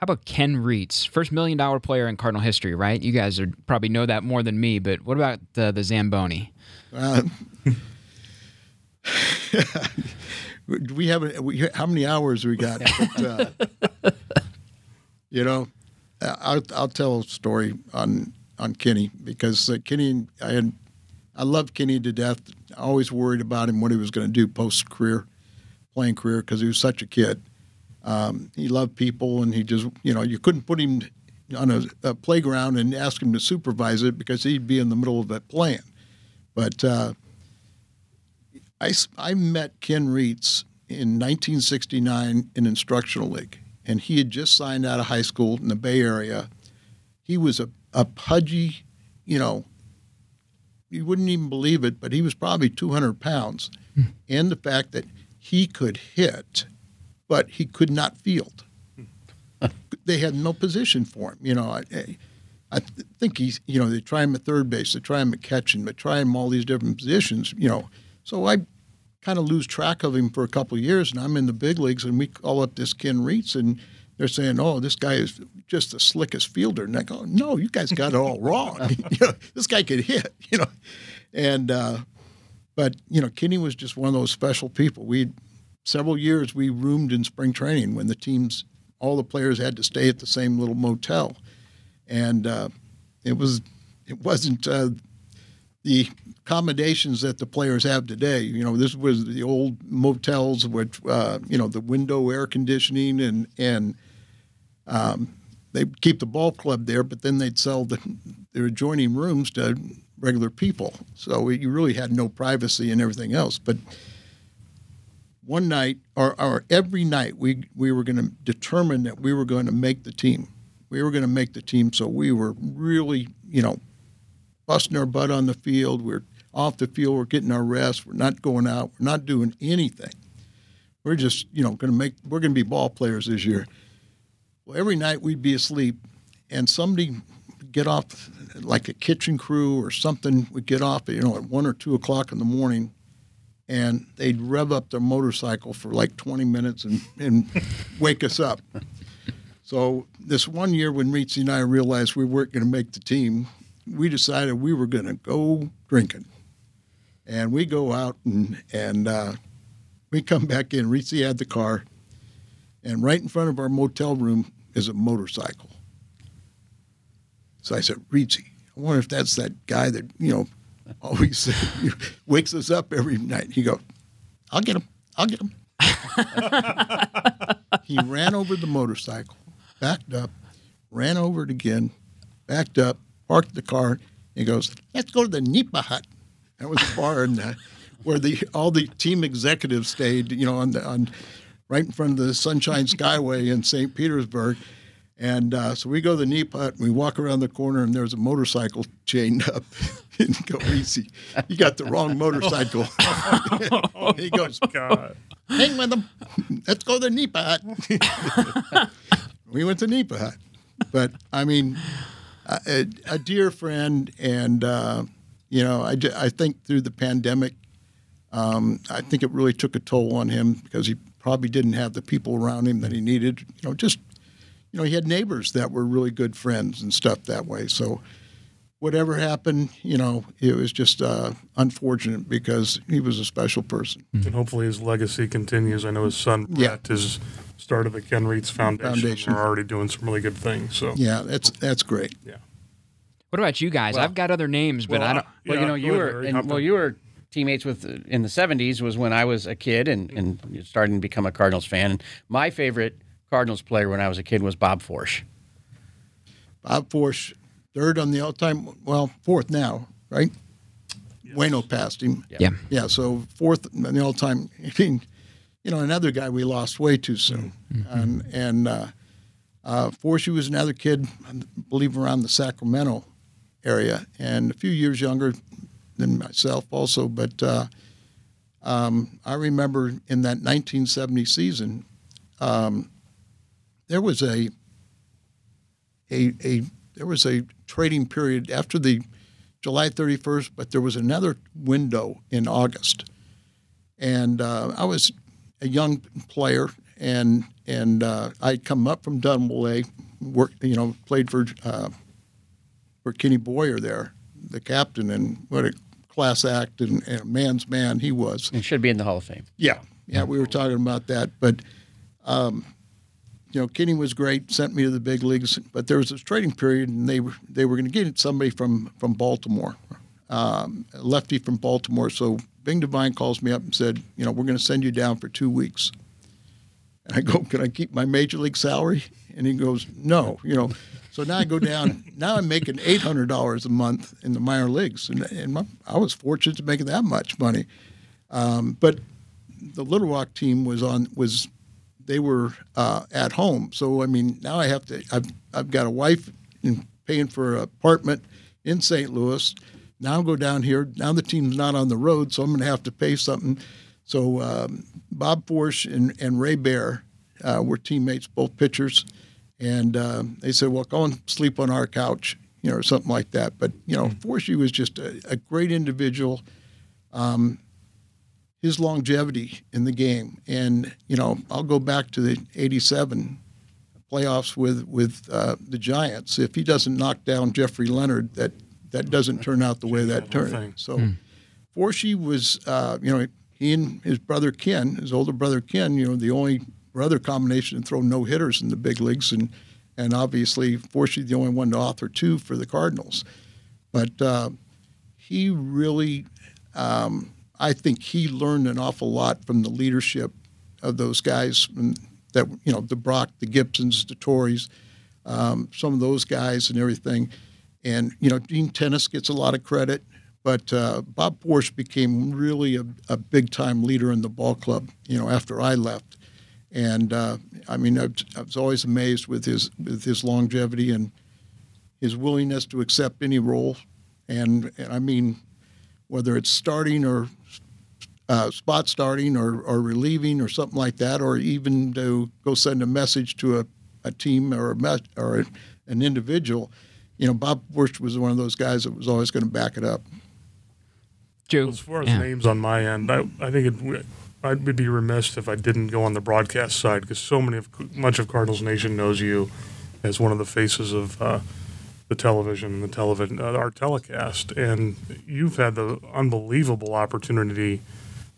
How about Ken Reitz, first million dollar player in Cardinal history, right? You guys are, probably know that more than me, but what about the, the Zamboni? Uh, we have we, how many hours we got? But, uh, you know, I'll, I'll tell a story on on Kenny because uh, Kenny, I had, I loved Kenny to death. I always worried about him what he was going to do post career, playing career because he was such a kid. Um, he loved people, and he just, you know, you couldn't put him on a, a, playground and ask him to supervise it because he'd be in the middle of it playing. But uh, I, I met Ken Reitz in 1969 in Instructional League, and he had just signed out of high school in the Bay Area. He was a, a pudgy, you know, you wouldn't even believe it, but he was probably 200 pounds. Hmm. and the fact that he could hit – but he could not field. they had no position for him. You know, I, I think he's, you know, they try him at third base, they try him at catching, but try him all these different positions, you know. So I kind of lose track of him for a couple years, and I'm in the big leagues, and we call up this Ken Reitz, and they're saying, "Oh, this guy is just the slickest fielder," and I go, "No, you guys got it all wrong. you know, this guy could hit, you know." And uh, but you know, Kenny was just one of those special people. We several years we roomed in spring training when the teams, all the players had to stay at the same little motel, and uh, it was it wasn't uh, the accommodations that the players have today. You know, this was the old motels, which uh, you know the window air conditioning and and um, they keep the ball club there, but then they'd sell the, their adjoining rooms to regular people. So you really had no privacy and everything else. But one night, or, or every night, we we were going to determine that we were going to make the team. We were going to make the team. So we were really, you know, busting our butt on the field. We're off the field. We're getting our rest. We're not going out. We're not doing anything. We're just, you know, going to make. We're going to be ball players this year. Well, every night we'd be asleep, and somebody get off, like a kitchen crew or something would get off, you know, at one or two o'clock in the morning, and they'd rev up their motorcycle for like 20 minutes and, and wake us up. So this one year when Reitzy and I realized we weren't going to make the team, we decided we were going to go drinking. And we go out and, and uh, we come back in. Reitzy had the car, and right in front of our motel room is a motorcycle. So I said, Reitzy, I wonder if that's that guy that, you know, always wakes us up every night. He goes, I'll get him. I'll get him. he ran over the motorcycle, backed up, ran over it again, backed up, parked the car. He goes, let's go to the Nipa Hut. That was the bar in the, where the all the team executives stayed, you know, on the on right in front of the Sunshine Skyway in St. Petersburg. And uh, so we go to the Nipa Hut, and we walk around the corner, and there's a motorcycle chained up. and go easy. You got the wrong motorcycle. he goes, God. hang with him. Let's go to the Nipa Hut. we went to Nipa Hut. But, I mean, a, a dear friend, and, uh, you know, I, I think through the pandemic, um, I think it really took a toll on him because he probably didn't have the people around him that he needed. You know, just you know, he had neighbors that were really good friends and stuff that way. So whatever happened, you know, it was just uh, unfortunate because he was a special person. And hopefully his legacy continues. I know his son Brett yeah. has started the Ken Reitz Foundation. Foundation. We're already doing some really good things. So yeah, that's that's great. Yeah. What about you guys? Well, I've got other names, but well, I don't. Well, yeah, you know, you were and, well, you were teammates with in the 70s was when I was a kid and, and starting to become a Cardinals fan. And my favorite Cardinals player when I was a kid was Bob Forsch. Bob Forsch, third on the all-time, well, fourth now, right? Yes. Waino passed him. Yeah. yeah. Yeah. So fourth on the all-time. I mean, you know, another guy we lost way too soon, mm-hmm. and and uh, uh, Forsch was another kid, I believe, around the Sacramento area, and a few years younger than myself also. But uh, um, I remember in that 1970 season, um, there was a, a, a there was a trading period after the July 31st, but there was another window in August, and uh, I was a young player, and and uh, I'd come up from Dunwell, worked, you know, played for uh, for Kenny Boyer there, the captain, and what a class act and, and, a man's man he was. And should be in the Hall of Fame. Yeah, yeah, we were talking about that, but. Um, you know, Kenny was great, sent me to the big leagues, but there was this trading period, and they were they were going to get somebody from from Baltimore, um, lefty from Baltimore. So Bing Devine calls me up and said, you know, we're going to send you down for two weeks. And I go, can I keep my major league salary? And he goes, no, you know. So now I go down. now I'm making eight hundred dollars a month in the minor leagues, and, and my, I was fortunate to make that much money. Um, but the Little Rock team was on was they were uh, at home. So I mean, now I have to. I've I've got a wife and paying for an apartment in St. Louis. Now I go down here. Now the team's not on the road, so I'm going to have to pay something. So um, Bob Forsch and, and Ray Bare uh, were teammates, both pitchers, and uh, they said, "Well, go and sleep on our couch." You know, or something like that. But you know, Forschy was just a, a great individual. Um, his longevity in the game. And you know, I'll go back to the '87 playoffs with with uh, the Giants. If he doesn't knock down Jeffrey Leonard, that that doesn't turn out the way that turned. So, mm. Forschy was, uh, you know, he and his brother Ken, his older brother Ken, you know, the only brother combination to throw no hitters in the big leagues, and and obviously Forschy the only one to author two for the Cardinals. But uh, he really, um, I think he learned an awful lot from the leadership of those guys that you know the Brock, the Gibsons, the Torreys, um, some of those guys and everything. And you know, Dean Tennis gets a lot of credit, but uh, Bob Forsch became really a, a big time leader in the ball club. You know, after I left, and uh, I mean, I, I was always amazed with his with his longevity and his willingness to accept any role. And, and I mean, whether it's starting or uh, spot starting or, or relieving or something like that, or even to go send a message to a, a team or a me- or a, an individual, you know, Bob Forsch was one of those guys that was always going to back it up. Joe, as far as yeah. names on my end, I, I think it, I would be remiss if I didn't go on the broadcast side because so many of much of Cardinals Nation knows you as one of the faces of uh, the television and the television uh, our telecast, and you've had the unbelievable opportunity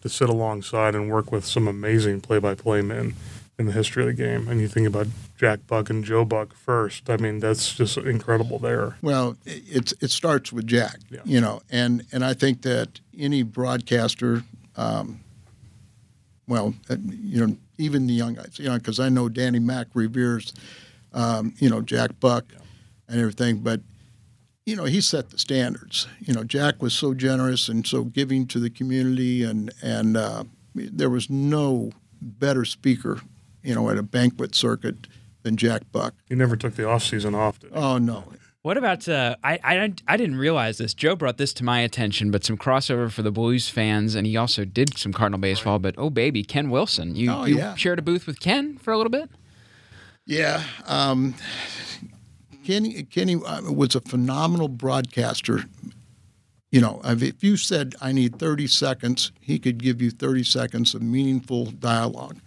to sit alongside and work with some amazing play-by-play men in the history of the game. And you think about Jack Buck and Joe Buck first. I mean, that's just incredible there. Well, it it starts with Jack, yeah. you know, and and I think that any broadcaster. Um, well, uh, you know, even the young guys, you know, because I know Danny Mack reveres, um, you know, Jack Buck yeah. and everything, but you know, he set the standards. You know, Jack was so generous and so giving to the community, and and uh, there was no better speaker, you know, at a banquet circuit than Jack Buck. He never took the off season off. Oh no. What about uh, I, I I didn't realize this. Joe brought this to my attention, but some crossover for the Blues fans, and he also did some Cardinal baseball. But oh baby, Ken Wilson, you oh, you yeah. shared a booth with Ken for a little bit. Yeah, um, Kenny Kenny uh, was a phenomenal broadcaster. You know, if you said I need 30 seconds, he could give you 30 seconds of meaningful dialogue.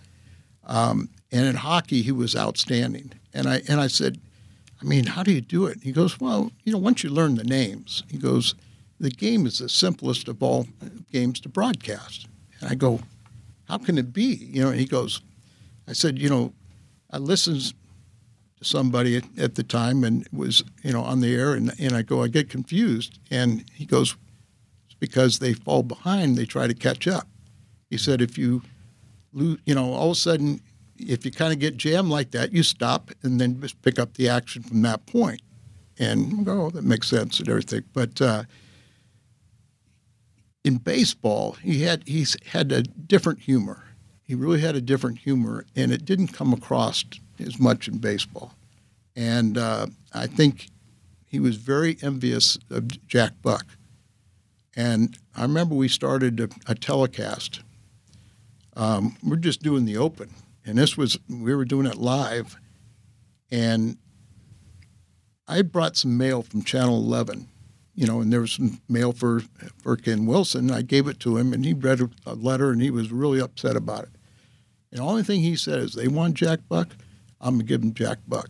Um, and in hockey, he was outstanding. And I and I said, I mean, how do you do it? He goes, well, you know, once you learn the names, he goes, the game is the simplest of all games to broadcast. And I go, how can it be? You know, and he goes, I said, you know, I listened to somebody at, at the time and was, you know, on the air, and, and I go, I get confused. And he goes, it's because they fall behind, they try to catch up. He said, if you lose, you know, all of a sudden if you kind of get jammed like that, you stop and then just pick up the action from that point. And oh, that makes sense and everything. But uh, in baseball, he had he's had a different humor. He really had a different humor, and it didn't come across as much in baseball. And uh, I think he was very envious of Jack Buck. And I remember we started a, a telecast. Um, we're just doing the open, and this was we were doing it live, and I brought some mail from Channel 11, you know, and there was some mail for for Ken Wilson. I gave it to him, and he read a letter, and he was really upset about it. And the only thing he said is, "They want Jack Buck, I'm gonna give him Jack Buck."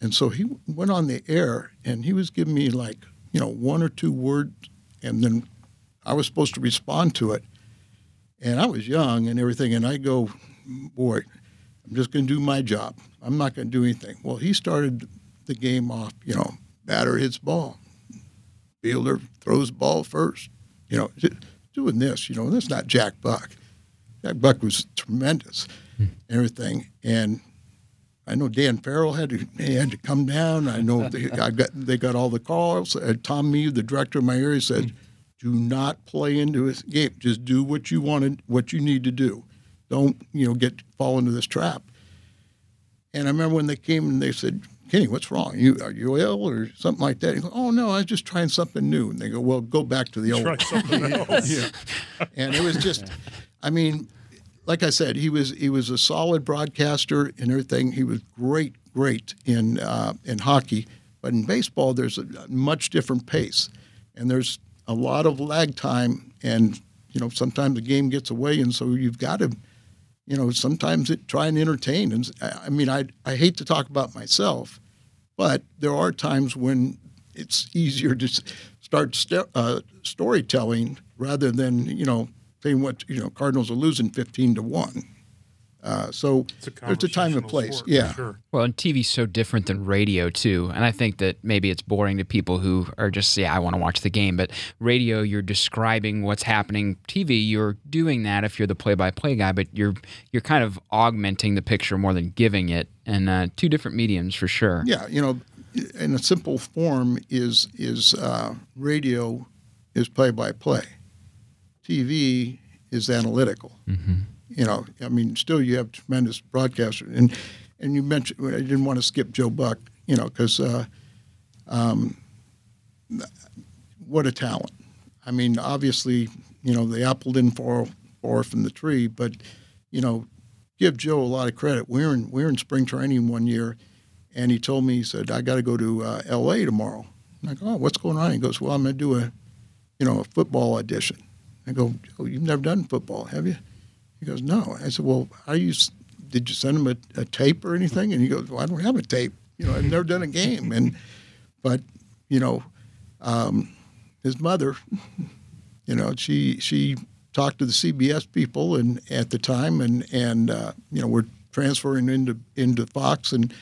And so he went on the air, and he was giving me like, you know, one or two words, and then I was supposed to respond to it. And I was young and everything, and I go, boy, I'm just going to do my job. I'm not going to do anything. Well, he started the game off, you know, batter hits ball, fielder throws ball first, you know, doing this, you know, that's not Jack Buck. Jack Buck was tremendous, hmm. everything. And I know Dan Farrell had to he had to come down. I know they, I got they got all the calls. Uh, Tom Mead, the director of my area, said, "Do not play into his game. Just do what you wanted, what you need to do." don't you know get fall into this trap. And I remember when they came and they said, Kenny, what's wrong? You are you ill or something like that? He Go, oh no, I was just trying something new. And they go, well, go back to the old. Try something else. yeah. And it was just, I mean, like I said, he was he was a solid broadcaster and everything. He was great, great in uh, in hockey, but in baseball, there's a much different pace, and there's a lot of lag time, and you know sometimes the game gets away, and so you've got to you know, sometimes it, try and entertain. And I mean, I, I hate to talk about myself, but there are times when it's easier to start st- uh, storytelling rather than, you know, saying what, you know, Cardinals are losing 15 to 1. Uh, so a there's a time and place. sport, yeah. sure. Well, and TV's so different than radio too, and I think that maybe it's boring to people who are just yeah, I want to watch the game. But radio, you're describing what's happening. TV, you're doing that if you're the play-by-play guy, but you're you're kind of augmenting the picture more than giving it, and uh, two different mediums for sure. Yeah, you know, in a simple form is is uh, radio is play by play. TV is analytical. You know, I mean, still you have tremendous broadcasters, and and you mentioned I didn't want to skip Joe Buck, you know, because uh, um, what a talent. I mean, obviously, you know, the apple didn't fall far from the tree, but you know, give Joe a lot of credit. We were in we were in spring training one year, and he told me he said I got to go to uh, L.A. tomorrow. I'm like, oh, what's going on? He goes, well, I'm going to do a, you know, a football audition. I go, oh, you've never done football, have you? He goes, no. I said, well, how you? Did you send him a, a tape or anything? And he goes, well, I don't have a tape. You know, I've never done a game. And but you know, um, his mother, you know, she she talked to the CBS people and at the time, and and uh, you know, we're transferring into into Fox, and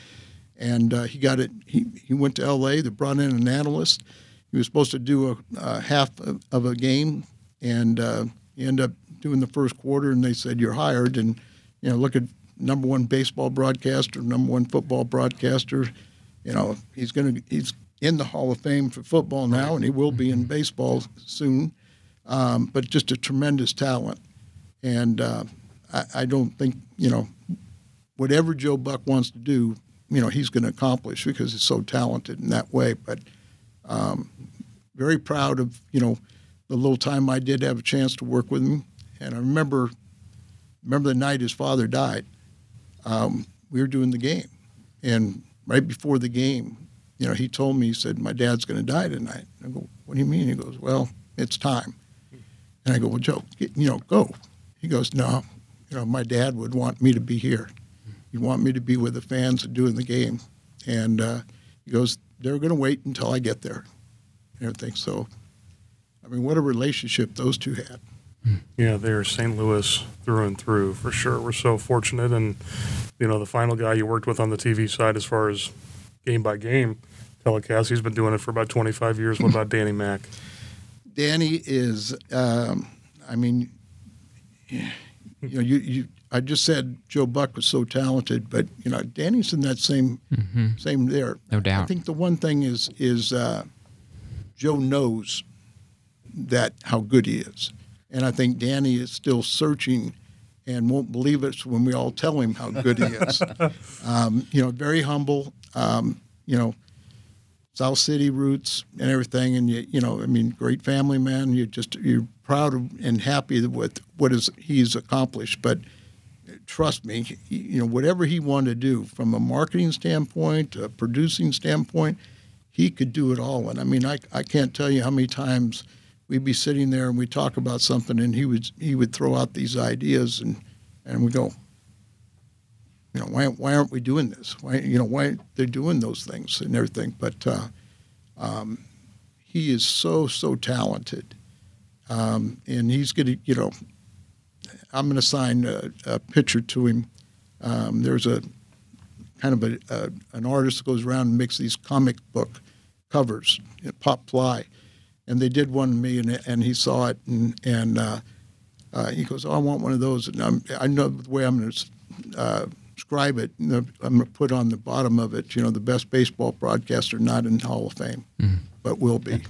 and uh, he got it. He he went to L.A. They brought in an analyst. He was supposed to do a, a half of, of a game, and uh, he ended up doing the first quarter. And they said, "You're hired." And you know, look at number one baseball broadcaster, number one football broadcaster. You know, he's going to he's in the Hall of Fame for football now, and he will be in baseball soon. Um, but just a tremendous talent, and uh, I, I don't think you know whatever Joe Buck wants to do, you know, he's going to accomplish because he's so talented in that way. But um, very proud of you know the little time I did have a chance to work with him, and I remember remember the night his father died. Um, we were doing the game, and right before the game, you know, he told me he said my dad's going to die tonight. I go, what do you mean? He goes, well, it's time. And I go, well, Joe, get, you know, go. He goes, no, you know, my dad would want me to be here. He'd want me to be with the fans and doing the game. And uh, he goes, they're going to wait until I get there and everything. So, I mean, what a relationship those two had. Yeah, they're St. Louis through and through for sure. We're so fortunate, and you know, the final guy you worked with on the TV side, as far as game by game telecast, he's been doing it for about 25 years. What about Danny Mack? Danny is, um, I mean, you know, you, you, I just said Joe Buck was so talented, but you know, Danny's in that same, same there. No doubt. I think the one thing is, is uh, Joe knows that how good he is, and I think Danny is still searching, and won't believe us when we all tell him how good he is. um, you know, very humble. Um, you know, South City roots and everything, and you, you know, I mean, great family man. You're just you're proud of and happy with what is he's accomplished. But trust me, you know, whatever he wanted to do from a marketing standpoint, a producing standpoint, he could do it all. And I mean, I I can't tell you how many times we'd be sitting there and we'd talk about something, and he would he would throw out these ideas, and and we go, you know, why, why aren't we doing this? Why, you know, why they're doing those things and everything. But uh, um, he is so, so talented. Um, and he's to, you know, I'm to sign a, a picture to him. Um, there's a kind of a, a, an artist that goes around and makes these comic book covers, you know, Pop Ply. And they did one to me, and, and he saw it, and, and uh, uh, he goes, "Oh, I want one of those." And I'm, I know the way I'm going to uh, describe it. you know, I'm going to put on the bottom of it, you know, the best baseball broadcaster not in Hall of Fame, but will be.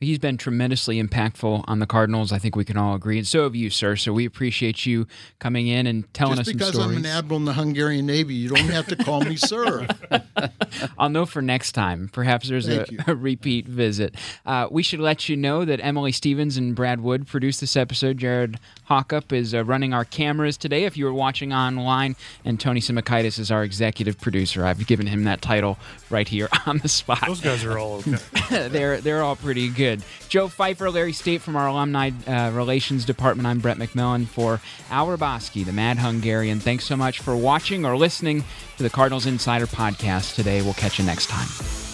He's been tremendously impactful on the Cardinals. I think we can all agree, and so have you, sir. So we appreciate you coming in and telling Just us some because. I'm an admiral in the Hungarian Navy, you don't have to call me sir. I'll know for next time. Perhaps there's a, a repeat visit. Uh, we should let you know that Emily Stevens and Brad Wood produced this episode. Jared Hawkup is uh, running our cameras today. If you were watching online, and Tony Simakaitis is our executive producer. I've given him that title right here on the spot. Those guys are all okay. they're they're all pretty good. Joe Pfeiffer, Larry State from our alumni uh, relations department. I'm Brett McMillan for Hrabosky, the Mad Hungarian. Thanks so much for watching or listening to the Cardinals Insider podcast today. We'll catch you next time.